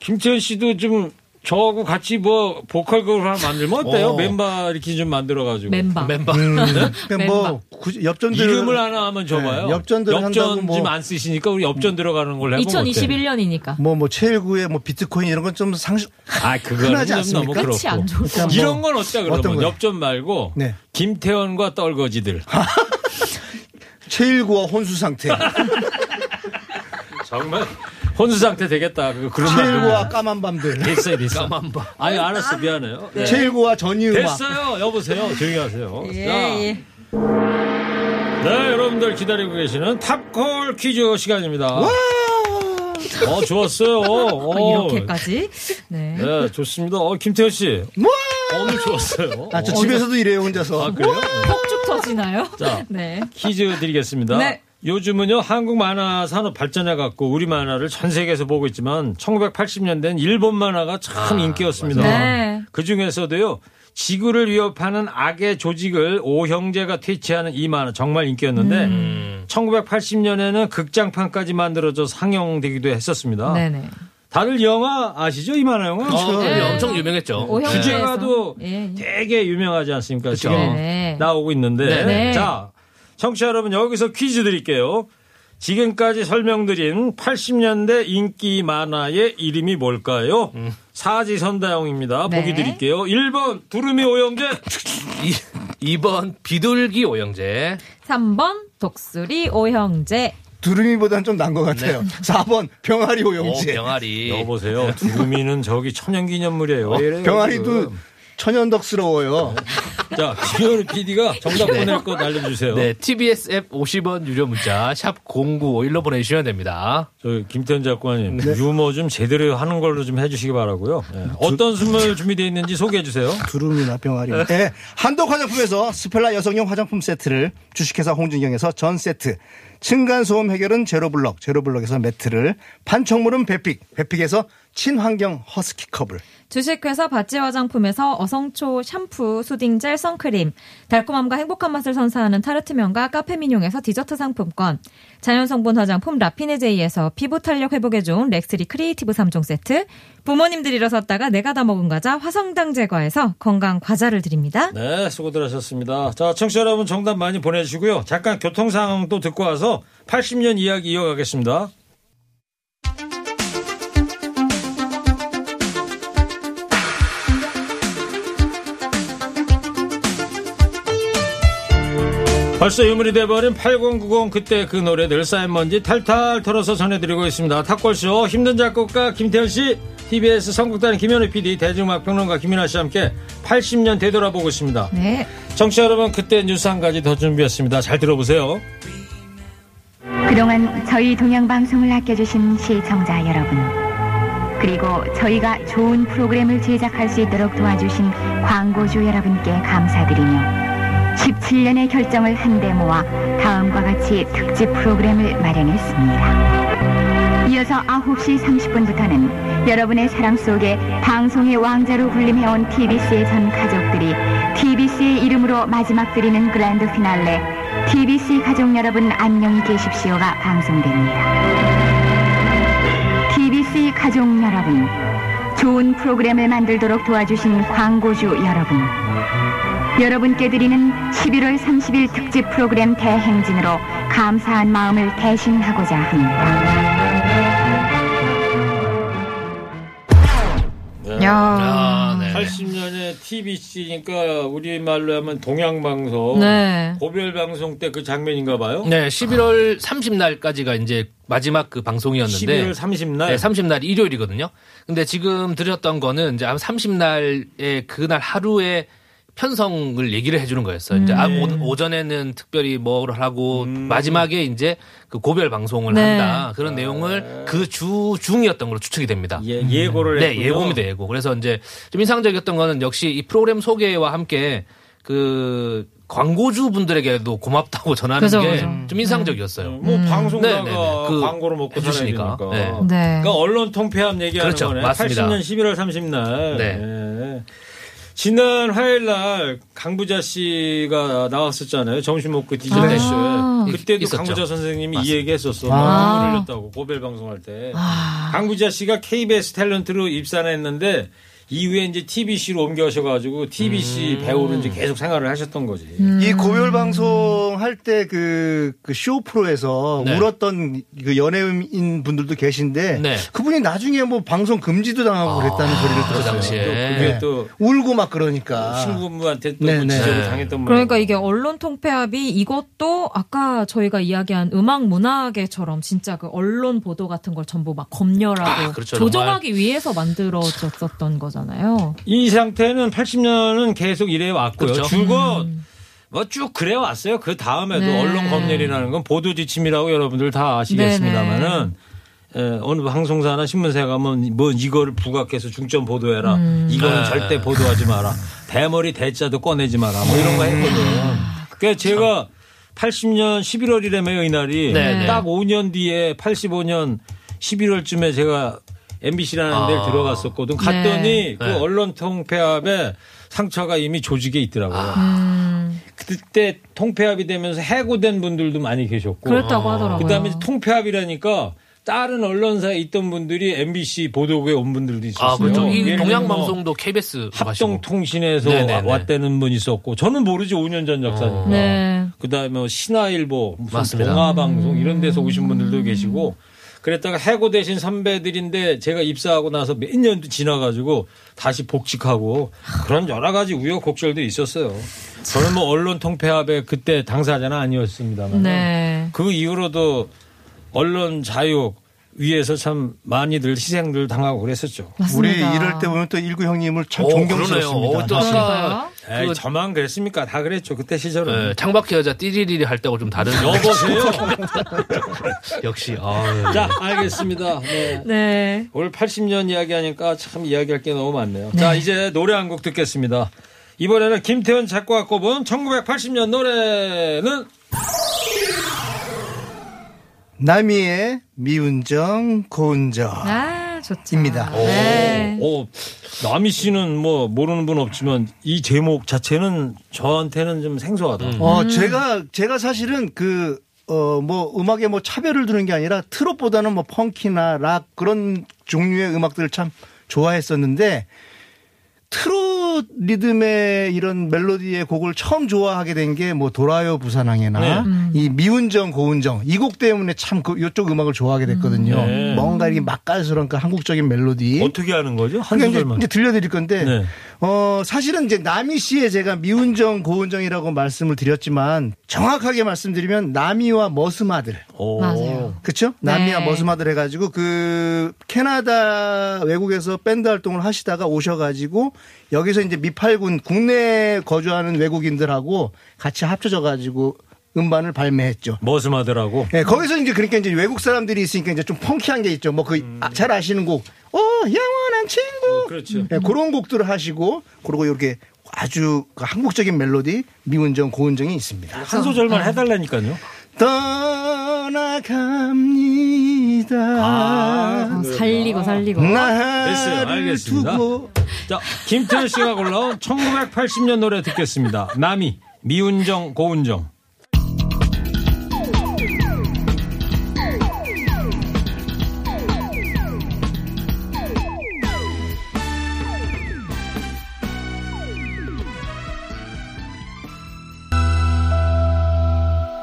[SPEAKER 1] 김태현 씨도 좀 저하고 같이 뭐 보컬 그룹 하나 만들면 어때요?
[SPEAKER 4] 어.
[SPEAKER 1] 멤버 이렇게 좀 만들어가지고
[SPEAKER 3] 멤버.
[SPEAKER 4] 멤버.
[SPEAKER 2] 음,
[SPEAKER 3] 멤버.
[SPEAKER 2] 그러니까 뭐 굳이 엽전들
[SPEAKER 1] 이름을 하나 하면 줘봐요.
[SPEAKER 2] 네, 엽전들
[SPEAKER 1] 엽전
[SPEAKER 2] 뭐-
[SPEAKER 1] 지금 안 쓰시니까 우리 엽전 들어가는 걸로 해보면 어때요?
[SPEAKER 3] 2021년이니까.
[SPEAKER 2] 뭐, 뭐, 최일구의 뭐, 비트코인 이런 건 좀 상식,
[SPEAKER 1] 아, 그거는
[SPEAKER 2] 흔하지
[SPEAKER 1] 좀
[SPEAKER 2] 않습니까?
[SPEAKER 1] 너무 그렇고.
[SPEAKER 2] 그러니까 뭐-
[SPEAKER 1] 이런 건 어때 그러면? 엽전 말고
[SPEAKER 2] 네.
[SPEAKER 1] 김태현과 떨거지들.
[SPEAKER 2] 최일구와 혼수 상태.
[SPEAKER 1] 정말 혼수 상태 되겠다. 그 그런 말
[SPEAKER 2] 최일구와 까만 밤들.
[SPEAKER 1] 됐어요, 됐어. 아니 알았어, 미안해요. 네.
[SPEAKER 2] 최일구와 전이음악.
[SPEAKER 1] 됐어요, 여보세요. 조용히 하세요.
[SPEAKER 3] 예,
[SPEAKER 1] 자,
[SPEAKER 3] 예.
[SPEAKER 1] 네, 여러분들 기다리고 계시는 탑콜 퀴즈 시간입니다. 어, 좋았어요. 어,
[SPEAKER 3] 이렇게까지. 네.
[SPEAKER 1] 네, 좋습니다. 어, 김태현 씨.
[SPEAKER 2] 뭐?
[SPEAKER 1] 오늘 좋았어요.
[SPEAKER 2] 아, 저 집에서도 이래요, 혼자서.
[SPEAKER 1] 아, 그래요?
[SPEAKER 3] 폭죽 터지나요?
[SPEAKER 1] 자.
[SPEAKER 3] 네.
[SPEAKER 1] 퀴즈 드리겠습니다.
[SPEAKER 3] 네.
[SPEAKER 1] 요즘은요 한국 만화 산업 발전해 갖고 우리 만화를 전 세계에서 보고 있지만 1980년대는 일본 만화가 참 인기였습니다.
[SPEAKER 3] 네.
[SPEAKER 1] 그 중에서도요 지구를 위협하는 악의 조직을 오형제가 퇴치하는 이 만화 정말 인기였는데
[SPEAKER 3] 음.
[SPEAKER 1] 1980년에는 극장판까지 만들어져 상영되기도 했었습니다.
[SPEAKER 3] 네네.
[SPEAKER 1] 다들 영화 아시죠 이 만화 영화?
[SPEAKER 4] 어,
[SPEAKER 3] 네.
[SPEAKER 4] 엄청 유명했죠.
[SPEAKER 1] 주제가도
[SPEAKER 3] 예.
[SPEAKER 1] 되게 유명하지 않습니까?
[SPEAKER 4] 그쵸.
[SPEAKER 1] 지금
[SPEAKER 3] 네네.
[SPEAKER 1] 나오고 있는데.
[SPEAKER 4] 네.
[SPEAKER 3] 네.
[SPEAKER 1] 자, 청취자 여러분 여기서 퀴즈 드릴게요. 지금까지 설명드린 80년대 인기 만화의 이름이 뭘까요? 사지선다용입니다.
[SPEAKER 3] 네.
[SPEAKER 1] 보기 드릴게요. 1번 두루미 오영재,
[SPEAKER 4] 이, 2번 비둘기 오영재.
[SPEAKER 3] 3번 독수리 오형제.
[SPEAKER 2] 두루미보다는 좀 난 것 같아요.
[SPEAKER 1] 네.
[SPEAKER 2] 4번 병아리
[SPEAKER 4] 오,
[SPEAKER 2] 오영재.
[SPEAKER 4] 병아리.
[SPEAKER 1] 여보세요. 두루미는 저기 천연기념물이에요. 왜 이래요,
[SPEAKER 2] 병아리도
[SPEAKER 1] 지금?
[SPEAKER 2] 천연덕스러워요.
[SPEAKER 1] 자, 김현우 PD가 정답
[SPEAKER 4] 네.
[SPEAKER 1] 보낼 것 알려주세요.
[SPEAKER 4] 네, TBS 앱 50원 유료 문자 샵 0951로 보내주시면 됩니다.
[SPEAKER 1] 저 김태현 작가님 유머 좀 제대로 하는 걸로 좀 해주시기 바라고요. 네. 어떤 선물 준비되어 있는지 소개해 주세요.
[SPEAKER 2] 두루미나 병아리. 네. 한독 화장품에서 스펠라 여성용 화장품 세트를 주식회사 홍진경에서 전 세트. 층간소음 해결은 제로블럭, 제로블럭에서 매트를. 판촉물은 베픽, 베픽에서 친환경 허스키 컵을.
[SPEAKER 3] 주식회사 바찌 화장품에서 어성초 샴푸, 수딩 젤, 선크림, 달콤함과 행복한 맛을 선사하는 타르트면과 카페민용에서 디저트 상품권, 자연성분 화장품 라피네제이에서 피부 탄력 회복에 좋은 렉스리 크리에이티브 3종 세트, 부모님들 일어섰다가 내가 다 먹은 과자 화성당 제과에서 건강 과자를 드립니다.
[SPEAKER 1] 네, 수고들 하셨습니다. 자, 청취자 여러분 정답 많이 보내주시고요. 잠깐 교통 상황 또 듣고 와서 80년 이야기 이어가겠습니다. 벌써 유물이 돼버린 8090 그때 그 노래들 쌓인 먼지 탈탈 털어서 전해드리고 있습니다. 탁골쇼 힘든 작곡가 김태현 씨, TBS 성국단 김현우 PD, 대중음악 평론가 김민아 씨와 함께 80년 되돌아보고 있습니다.
[SPEAKER 3] 네.
[SPEAKER 1] 청취자 여러분 그때 뉴스 한 가지 더 준비했습니다. 잘 들어보세요.
[SPEAKER 7] 그동안 저희 동양방송을 아껴주신 시청자 여러분, 그리고 저희가 좋은 프로그램을 제작할 수 있도록 도와주신 광고주 여러분께 감사드리며 17년의 결정을 한데 모아 다음과 같이 특집 프로그램을 마련했습니다. 이어서 9시 30분부터는 여러분의 사랑 속에 방송의 왕자로 군림해온 TBC의 전 가족들이 TBC의 이름으로 마지막 드리는 그랜드 피날레 TBC 가족 여러분 안녕히 계십시오가 방송됩니다. TBC 가족 여러분, 좋은 프로그램을 만들도록 도와주신 광고주 여러분, 여러분께 드리는 11월 30일 특집 프로그램 대행진으로 감사한 마음을 대신하고자 합니다.
[SPEAKER 3] 야.
[SPEAKER 4] 아, 네.
[SPEAKER 1] 80년에 TBC니까 우리말로 하면 동양방송,
[SPEAKER 3] 네.
[SPEAKER 1] 고별방송 때 그 장면인가 봐요.
[SPEAKER 4] 네, 11월 30날까지가 이제 마지막 그 방송이었는데
[SPEAKER 1] 11월 30날.
[SPEAKER 4] 네, 30날 일요일이거든요. 근데 지금 들으셨던 거는 이제 30날에 그날 하루에 편성을 얘기를 해주는 거였어요. 이제 아, 오- 오전에는 특별히 뭐를 하고 마지막에 이제 그 고별 방송을
[SPEAKER 3] 네.
[SPEAKER 4] 한다 그런 내용을 그 주 중이었던 걸로 추측이 됩니다.
[SPEAKER 1] 예, 예고를
[SPEAKER 4] 네,
[SPEAKER 1] 했군요.
[SPEAKER 4] 예고입니다, 예고. 그래서 이제 좀 인상적이었던 거는 역시 이 프로그램 소개와 함께 그 광고주 분들에게도 고맙다고 전하는
[SPEAKER 3] 그죠,
[SPEAKER 4] 게. 좀 인상적이었어요.
[SPEAKER 1] 뭐 방송사가
[SPEAKER 4] 네, 네, 네. 그
[SPEAKER 1] 광고를 먹고
[SPEAKER 4] 해주시니까. 네.
[SPEAKER 3] 네.
[SPEAKER 1] 그러니까 언론 통폐합 얘기하는
[SPEAKER 4] 그렇죠.
[SPEAKER 1] 거네.
[SPEAKER 4] 맞습니다.
[SPEAKER 1] 80년 11월 30날.
[SPEAKER 4] 네.
[SPEAKER 1] 지난 화요일 날 강부자 씨가 나왔었잖아요. 점심 먹고 디저트
[SPEAKER 4] 네.
[SPEAKER 1] 쇼에.
[SPEAKER 3] 아.
[SPEAKER 1] 그때도
[SPEAKER 4] 있었죠.
[SPEAKER 1] 강부자 선생님이
[SPEAKER 4] 맞습니다.
[SPEAKER 1] 이 얘기 했었어.
[SPEAKER 3] 아.
[SPEAKER 1] 흘렸다고 고별 방송할 때.
[SPEAKER 3] 아.
[SPEAKER 1] 강부자 씨가 KBS 탤런트로 입사를 했는데 이후에 이제 TBC로 옮겨셔가지고 TBC
[SPEAKER 4] 음.
[SPEAKER 1] 배우로 이제 계속 생활을 하셨던 거지.
[SPEAKER 2] 이 고별 방송 할때 그, 그쇼 프로에서
[SPEAKER 4] 네.
[SPEAKER 2] 울었던 그 연예인 분들도 계신데
[SPEAKER 4] 네.
[SPEAKER 2] 그분이 나중에 뭐 방송 금지도 당하고 그랬다는 소리를
[SPEAKER 4] 그
[SPEAKER 2] 들었어요.
[SPEAKER 4] 당시에.
[SPEAKER 1] 또 그게
[SPEAKER 2] 네.
[SPEAKER 1] 또
[SPEAKER 2] 울고 막 그러니까.
[SPEAKER 1] 신부한테 또
[SPEAKER 2] 네,
[SPEAKER 1] 뭐
[SPEAKER 2] 네.
[SPEAKER 1] 지적을
[SPEAKER 4] 네.
[SPEAKER 1] 당했던 분.
[SPEAKER 3] 그러니까 이게 언론 통폐합이 이것도 아까 저희가 이야기한 음악 문화계처럼 진짜 그 언론 보도 같은 걸 전부 막 검열하고
[SPEAKER 4] 아, 그렇죠.
[SPEAKER 3] 조정하기 위해서 만들어졌었던 거 잖아요.
[SPEAKER 1] 이 상태는 80년은 계속 이래 왔고요.
[SPEAKER 4] 그렇죠.
[SPEAKER 1] 줄곧 뭐쭉 그래 왔어요. 그 다음에도
[SPEAKER 3] 네.
[SPEAKER 1] 언론 검열이라는 건 보도 지침이라고 여러분들 다 아시겠습니다만은 에, 어느 방송사나 신문사에 가면 뭐 이거를 부각해서 중점 보도해라. 이거는
[SPEAKER 4] 네.
[SPEAKER 1] 절대 보도하지 마라. 대머리 대자도 꺼내지 마라. 뭐 이런 거 했거든. 그러니까 제가 80년 11월이라며요 이날이
[SPEAKER 4] 네, 네.
[SPEAKER 1] 딱 5년 뒤에 85년 11월쯤에 제가 MBC라는 데를
[SPEAKER 4] 아.
[SPEAKER 1] 들어갔었거든. 갔더니
[SPEAKER 4] 네.
[SPEAKER 1] 그
[SPEAKER 4] 네.
[SPEAKER 1] 언론 통폐합에 상처가 이미 조직에 있더라고요.
[SPEAKER 4] 아.
[SPEAKER 1] 그때 통폐합이 되면서 해고된 분들도 많이 계셨고.
[SPEAKER 3] 그랬다고 하더라고요.
[SPEAKER 1] 그다음에 통폐합이라니까 다른 언론사에 있던 분들이 MBC 보도국에 온 분들도 있었어요.
[SPEAKER 4] 아, 그렇죠. 동양방송도 KBS
[SPEAKER 1] 합동통신에서
[SPEAKER 4] 네네네.
[SPEAKER 1] 왔다는 분 있었고 저는 모르지 5년 전 역사니까.
[SPEAKER 3] 네.
[SPEAKER 1] 그다음에 뭐 신화일보, 무슨
[SPEAKER 4] 맞습니다.
[SPEAKER 1] 동아방송 이런 데서 오신 분들도 계시고 그랬다가 해고되신 선배들인데 제가 입사하고 나서 몇 년도 지나가지고 다시 복직하고 그런 여러 가지 우여곡절들이 있었어요. 저는 뭐 언론 통폐합의 그때 당사자는 아니었습니다만
[SPEAKER 3] 네.
[SPEAKER 1] 그 이후로도 언론 자유 위해서 참 많이들 희생들 당하고 그랬었죠.
[SPEAKER 2] 우리 이럴 때 보면 또 일구 형님을 참
[SPEAKER 4] 오,
[SPEAKER 2] 존경스럽습니다.
[SPEAKER 4] 그러네요. 어, 또 아까
[SPEAKER 1] 에이,
[SPEAKER 4] 그-
[SPEAKER 1] 저만 그랬습니까? 다 그랬죠. 그때 시절은.
[SPEAKER 4] 네, 창밖의 여자 띠리리리 할 때하고 좀 다른.
[SPEAKER 1] 여보세요?
[SPEAKER 4] 역시. 아유.
[SPEAKER 1] 자, 알겠습니다. 네.
[SPEAKER 3] 네.
[SPEAKER 1] 올 80년 이야기하니까 참 이야기할 게 너무 많네요. 자, 이제 노래 한 곡 듣겠습니다. 이번에는 김태현 작곡가 꼽은 1980년 노래는
[SPEAKER 2] 남이의 미운정 고운정.
[SPEAKER 3] 아, 좋죠.
[SPEAKER 2] 입니다.
[SPEAKER 3] 네.
[SPEAKER 1] 오, 남희 씨는 뭐 모르는 분 없지만 이 제목 자체는 저한테는 좀 생소하다.
[SPEAKER 2] 어, 제가, 제가 사실은 그, 어, 뭐, 음악에 뭐 차별을 두는 게 아니라 트롯보다는 뭐 펑키나 락 그런 종류의 음악들을 참 좋아했었는데 트롯 리듬의 이런 멜로디의 곡을 처음 좋아하게 된 게 뭐 돌아요 부산항해나
[SPEAKER 1] 네.
[SPEAKER 2] 이 미운정 고운정 이 곡 때문에 참 그 요쪽 음악을 좋아하게 됐거든요.
[SPEAKER 1] 네.
[SPEAKER 2] 뭔가 이렇게 맛깔스러운 그 한국적인 멜로디.
[SPEAKER 1] 어떻게 하는 거죠? 한
[SPEAKER 2] 그러니까 이제,
[SPEAKER 1] 소절만.
[SPEAKER 2] 이제 들려드릴 건데
[SPEAKER 1] 네.
[SPEAKER 2] 어 사실은 이제 남희 씨의 제가 미운정 고운정이라고 말씀을 드렸지만 정확하게 말씀드리면 남이와 머스마들
[SPEAKER 1] 오.
[SPEAKER 3] 맞아요.
[SPEAKER 2] 그렇죠?
[SPEAKER 3] 네.
[SPEAKER 2] 남이와 머스마들 해가지고 그 캐나다 외국에서 밴드 활동을 하시다가 오셔가지고 여기서 이제 미팔군 국내에 거주하는 외국인들하고 같이 합쳐져 가지고 음반을 발매했죠.
[SPEAKER 1] 머스마들하고.
[SPEAKER 2] 네, 거기서 이제 그러니까 이제 외국 사람들이 있으니까 이제 좀 펑키한 게 있죠. 뭐그잘 아시는 곡, 어 영원한 친구,
[SPEAKER 1] 그렇죠.
[SPEAKER 2] 네, 그런 곡들을 하시고 그리고 이렇게 아주 그 한국적인 멜로디 미운정 고운정이 있습니다.
[SPEAKER 1] 한 소절만 해달라니까요.
[SPEAKER 2] 떠나갑니다.
[SPEAKER 1] 아,
[SPEAKER 3] 어, 살리고 살리고.
[SPEAKER 2] 나를
[SPEAKER 1] 됐어요. 알겠습니다.
[SPEAKER 2] 두고
[SPEAKER 1] 자, 김태현 씨가 골라온 1980년 노래 듣겠습니다. 남이, 미운정, 고운정.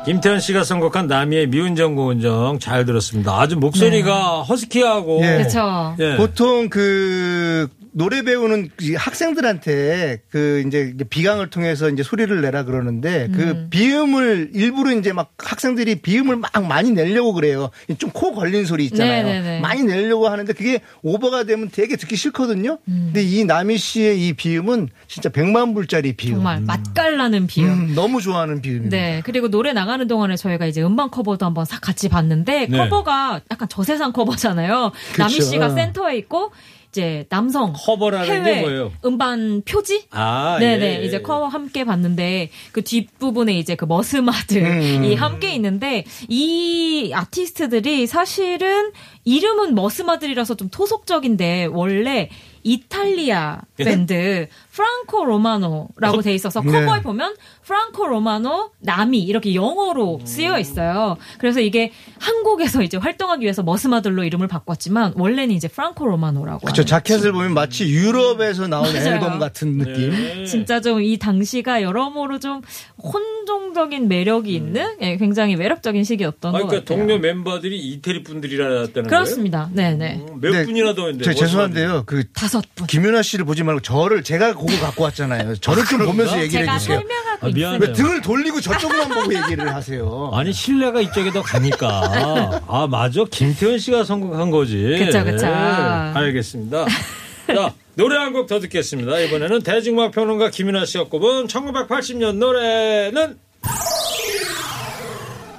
[SPEAKER 1] 김태현 씨가 선곡한 남이의 미운정 고운정 잘 들었습니다. 아주 목소리가 허스키하고
[SPEAKER 2] 예.
[SPEAKER 3] 그렇죠.
[SPEAKER 1] 예.
[SPEAKER 2] 보통 그 노래 배우는 이 학생들한테 그 이제 비강을 통해서 이제 소리를 내라 그러는데
[SPEAKER 3] 음.
[SPEAKER 2] 그 비음을 일부러 이제 막 학생들이 비음을 막 많이 내려고 그래요. 좀 코 걸린 소리 있잖아요.
[SPEAKER 3] 네네네.
[SPEAKER 2] 많이 내려고 하는데 그게 오버가 되면 되게 듣기 싫거든요.
[SPEAKER 3] 음.
[SPEAKER 2] 근데 이 남희 씨의 이 비음은 진짜 백만 불짜리 비음.
[SPEAKER 3] 정말 맛깔나는 비음.
[SPEAKER 2] 음, 너무 좋아하는 비음입니다.
[SPEAKER 3] 네. 그리고 노래 나가는 동안에 저희가 이제 음반 커버도 한번 싹 같이 봤는데
[SPEAKER 1] 네.
[SPEAKER 3] 커버가 약간 저세상 커버잖아요.
[SPEAKER 2] 그쵸.
[SPEAKER 3] 나미 씨가 센터에 있고 이제 남성
[SPEAKER 1] 커버라는 게
[SPEAKER 3] 해외
[SPEAKER 1] 뭐예요?
[SPEAKER 3] 음반 표지
[SPEAKER 1] 아,
[SPEAKER 3] 네네
[SPEAKER 1] 예, 예.
[SPEAKER 3] 이제 커버 함께 봤는데 그 뒷부분에 이제 그 머스마들이 함께 있는데 이 아티스트들이 사실은 이름은 머스마들이라서 좀 토속적인데 원래 이탈리아
[SPEAKER 1] 예?
[SPEAKER 3] 밴드 프랑코 로마노라고
[SPEAKER 1] 어?
[SPEAKER 3] 돼 있어서
[SPEAKER 2] 네.
[SPEAKER 3] 커버에 보면 프랑코 로마노 나미 이렇게 영어로 쓰여 있어요. 그래서 이게 한국에서 이제 활동하기 위해서 머스마들로 이름을 바꿨지만 원래는 이제 프랑코 로마노라고
[SPEAKER 2] 그렇죠. 자켓을 보면 마치 유럽에서 나온
[SPEAKER 3] 맞아요.
[SPEAKER 2] 앨범 같은 느낌.
[SPEAKER 1] 네.
[SPEAKER 3] 진짜 좀 이 당시가 여러모로 좀 혼종적인 매력이 있는 예, 굉장히 매력적인 시기였던
[SPEAKER 1] 아,
[SPEAKER 3] 것
[SPEAKER 1] 그러니까
[SPEAKER 3] 같아요.
[SPEAKER 1] 동료 멤버들이 이태리 분들이라는
[SPEAKER 3] 그렇습니다. 네네.
[SPEAKER 1] 거예요? 몇
[SPEAKER 2] 네.
[SPEAKER 1] 분이나 더 있는데.
[SPEAKER 2] 저 죄송한데요. 그
[SPEAKER 3] 다섯 분.
[SPEAKER 2] 김윤아 씨를 보지 말고 저를 제가 그거 갖고 왔잖아요. 저를 좀 보면서 얘기를
[SPEAKER 3] 제가
[SPEAKER 2] 해주세요.
[SPEAKER 3] 설명하고
[SPEAKER 1] 아. 미안해요.
[SPEAKER 2] 왜 등을 돌리고 저쪽만 보고 얘기를 하세요?
[SPEAKER 1] 아니 신뢰가 이쪽에 더 가니까 아 맞아 김태현 씨가 선곡한 거지.
[SPEAKER 3] 그쵸, 그쵸.
[SPEAKER 1] 네, 알겠습니다. 자 노래 한 곡 더 듣겠습니다. 이번에는 대중음악 평론가 김윤아 씨가 꼽은 1980년 노래는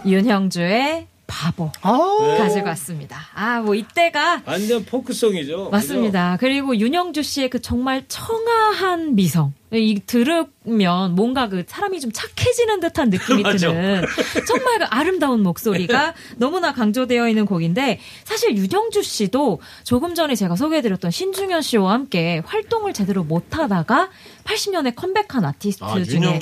[SPEAKER 3] 윤형주의 바보
[SPEAKER 2] 아,
[SPEAKER 3] 가지고 왔습니다. 아, 뭐 이때가
[SPEAKER 1] 완전 포크송이죠.
[SPEAKER 3] 맞습니다. 그리고 윤영주 씨의 그 정말 청아한 미성. 이 들으면 뭔가 그 사람이 좀 착해지는 듯한 느낌이. 드는 정말 그 아름다운 목소리가 너무나 강조되어 있는 곡인데 사실 윤영주 씨도 조금 전에 제가 소개해드렸던 신중현 씨와 함께 활동을 제대로 못하다가 80년에 컴백한 아티스트
[SPEAKER 1] 아,
[SPEAKER 3] 중에?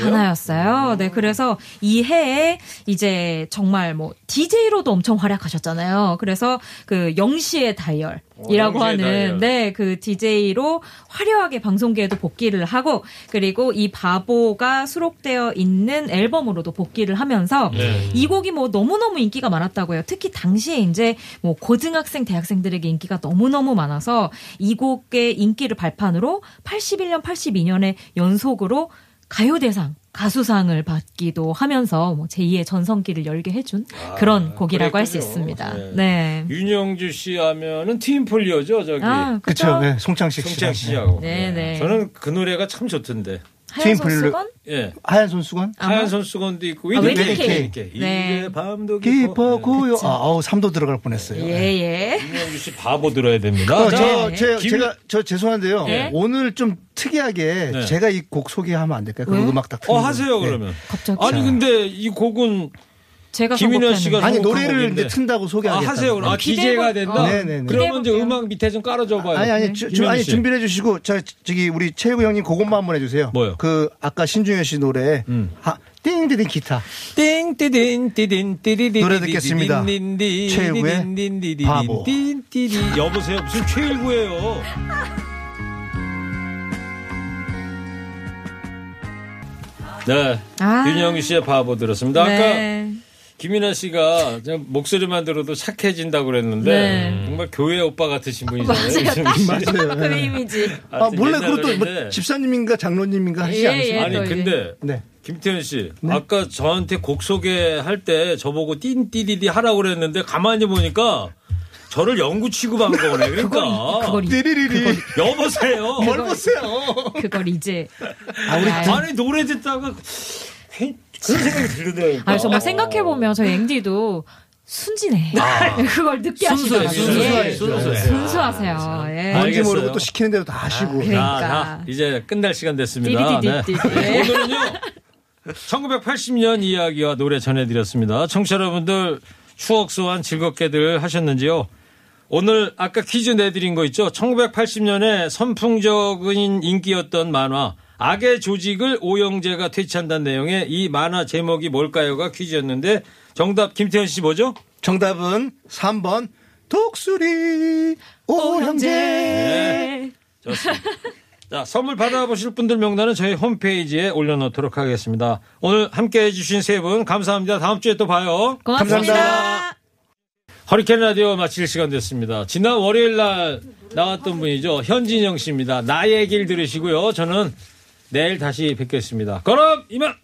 [SPEAKER 3] 하나였어요. 네, 그래서 이 해에 이제 정말 뭐 DJ로도 엄청 활약하셨잖아요. 그래서 그 영시의 다이얼 이라고
[SPEAKER 1] 어, 영시의
[SPEAKER 3] 하는. 네, 그 DJ로 화려하게 방송계에도 복귀를 하고 그리고 이 바보가 수록되어 있는 앨범으로도 복귀를 하면서
[SPEAKER 1] 네.
[SPEAKER 3] 이 곡이 뭐 너무너무 인기가 많았다고요. 특히 당시에 이제 뭐 고등학생, 대학생들에게 인기가 너무너무 많아서 이 곡의 인기를 발판으로 81년, 82년에 연속으로 가요 대상 가수상을 받기도 하면서 뭐 제2의 전성기를 열게 해준 그런 곡이라고 할 수. 있습니다.
[SPEAKER 1] 네.
[SPEAKER 3] 네.
[SPEAKER 1] 윤형주 씨 하면은 트윈폴리오죠, 저기.
[SPEAKER 3] 아,
[SPEAKER 2] 그쵸. 네, 송창식
[SPEAKER 1] 송창
[SPEAKER 2] 씨.
[SPEAKER 1] 씨하고.
[SPEAKER 3] 네, 네.
[SPEAKER 1] 저는 그 노래가 참 좋던데.
[SPEAKER 3] 손수건?
[SPEAKER 1] 예.
[SPEAKER 2] 하얀 손수건?
[SPEAKER 1] 하얀 손수건도 있고
[SPEAKER 3] 아,
[SPEAKER 1] 웨딩
[SPEAKER 3] 웨딩
[SPEAKER 1] 케이크.
[SPEAKER 3] 케이크.
[SPEAKER 1] 이게
[SPEAKER 3] 네.
[SPEAKER 1] 밤도 깊어.
[SPEAKER 2] 깊어 고요. 아, 어우, 삼도 들어갈 뻔했어요.
[SPEAKER 3] 예, 예.
[SPEAKER 1] 윤형주 씨 바보 들어야 됩니다.
[SPEAKER 2] 어,
[SPEAKER 1] 자,
[SPEAKER 2] 저,
[SPEAKER 3] 네.
[SPEAKER 2] 제,
[SPEAKER 1] 김-
[SPEAKER 2] 제가, 저 죄송한데요.
[SPEAKER 3] 네.
[SPEAKER 2] 오늘 좀 특이하게
[SPEAKER 1] 네.
[SPEAKER 2] 제가 이 곡 소개하면 안 될까요? 그
[SPEAKER 3] 왜?
[SPEAKER 2] 음악 딱.
[SPEAKER 1] 어 하세요
[SPEAKER 2] 거. 네.
[SPEAKER 1] 그러면.
[SPEAKER 3] 갑자기.
[SPEAKER 1] 아니 근데 이 곡은
[SPEAKER 3] 제가
[SPEAKER 1] 김인현 씨가
[SPEAKER 2] 아니, 노래를. 이제 튼다고
[SPEAKER 1] 아
[SPEAKER 2] 소개하겠다.
[SPEAKER 1] 하세요 그럼. 아
[SPEAKER 3] 볼-
[SPEAKER 1] 된다.
[SPEAKER 3] 어.
[SPEAKER 2] 네네네.
[SPEAKER 1] 그러면 이제 음악 밑에 좀 깔아줘 봐요.
[SPEAKER 2] 아니, 아니, 주, 주, 아니,
[SPEAKER 1] 씨.
[SPEAKER 2] 준비를 해주시고, 저, 저기, 우리 최일구 형님 그것만 한번 해주세요.
[SPEAKER 1] 뭐요?
[SPEAKER 2] 그, 아까 신중현 씨 노래,
[SPEAKER 1] 음.
[SPEAKER 2] 하, 띵디딩 기타.
[SPEAKER 1] 띵띠딘 띠딘 띠디디
[SPEAKER 2] 노래 듣겠습니다. 최일구의 바보.
[SPEAKER 1] 여보세요 무슨 최일구예요? 네,
[SPEAKER 3] 아.
[SPEAKER 1] 윤영희 씨의 바보 들었습니다. 아까
[SPEAKER 3] 네.
[SPEAKER 1] 김인아 씨가 그냥 목소리만 들어도 착해진다고 그랬는데
[SPEAKER 3] 네.
[SPEAKER 1] 정말 교회 오빠 같으신 분이잖아요.
[SPEAKER 3] 맞아요. 그 이미지.
[SPEAKER 2] 아,
[SPEAKER 1] 하여튼
[SPEAKER 2] 몰래 그것도 뭐. 집사님인가 장로님인가 하시지
[SPEAKER 3] 예,
[SPEAKER 2] 않으세요?
[SPEAKER 3] 예.
[SPEAKER 1] 아니
[SPEAKER 3] 또 이제.
[SPEAKER 1] 근데
[SPEAKER 2] 네.
[SPEAKER 1] 김태현 씨 아까 저한테 곡 소개할 때 저보고 띵띠디디 하라고 그랬는데 가만히 보니까 저를 연구 취급한 거네. 그러니까
[SPEAKER 3] 그걸, 이-
[SPEAKER 2] 띠리리리.
[SPEAKER 1] 여보세요.
[SPEAKER 2] 뭘 보세요.
[SPEAKER 3] 그걸 이제.
[SPEAKER 2] 아, 우리
[SPEAKER 3] 아유.
[SPEAKER 1] 아니 노래 듣다가 괜- 그런 생각이 들더라고요.
[SPEAKER 3] 아, 정말 생각해 보면 저희 앵디도 순진해. 그걸 늦게
[SPEAKER 4] 순수해,
[SPEAKER 3] 하시더라고요.
[SPEAKER 4] 순수해,
[SPEAKER 3] 예.
[SPEAKER 4] 순수해.
[SPEAKER 3] 순수하세요. 예.
[SPEAKER 1] 아,
[SPEAKER 2] 뭔지
[SPEAKER 1] 알겠어요.
[SPEAKER 2] 모르고 또 시키는 대로 다 하시고.
[SPEAKER 1] 자,
[SPEAKER 3] 그러니까.
[SPEAKER 1] 자, 이제 끝날 시간 됐습니다. 네.
[SPEAKER 3] 띠디디디디.
[SPEAKER 1] 오늘은요. 1980년 이야기와 노래 전해드렸습니다. 청취자 여러분들 추억 소환 즐겁게들 하셨는지요? 오늘 아까 퀴즈 내드린 거 있죠? 1980년에 선풍적인 인기였던 만화 악의 조직을 오영재가 퇴치한다는 내용의 이 만화 제목이 뭘까요가 퀴즈였는데 정답 김태현 씨 뭐죠?
[SPEAKER 2] 정답은 3번 독수리 오형제.
[SPEAKER 1] 네. 좋습니다. 자, 선물 받아보실 분들 명단은 저희 홈페이지에 올려놓도록 하겠습니다. 오늘 함께 해주신 세 분 감사합니다. 다음 주에 또 봐요.
[SPEAKER 3] 고맙습니다.
[SPEAKER 2] 감사합니다.
[SPEAKER 1] 허리케인 라디오 마칠 시간 됐습니다. 지난 월요일 날 나왔던 분이죠. 현진영 씨입니다. 나의 길 들으시고요. 저는 내일 다시 뵙겠습니다. 그럼 이만!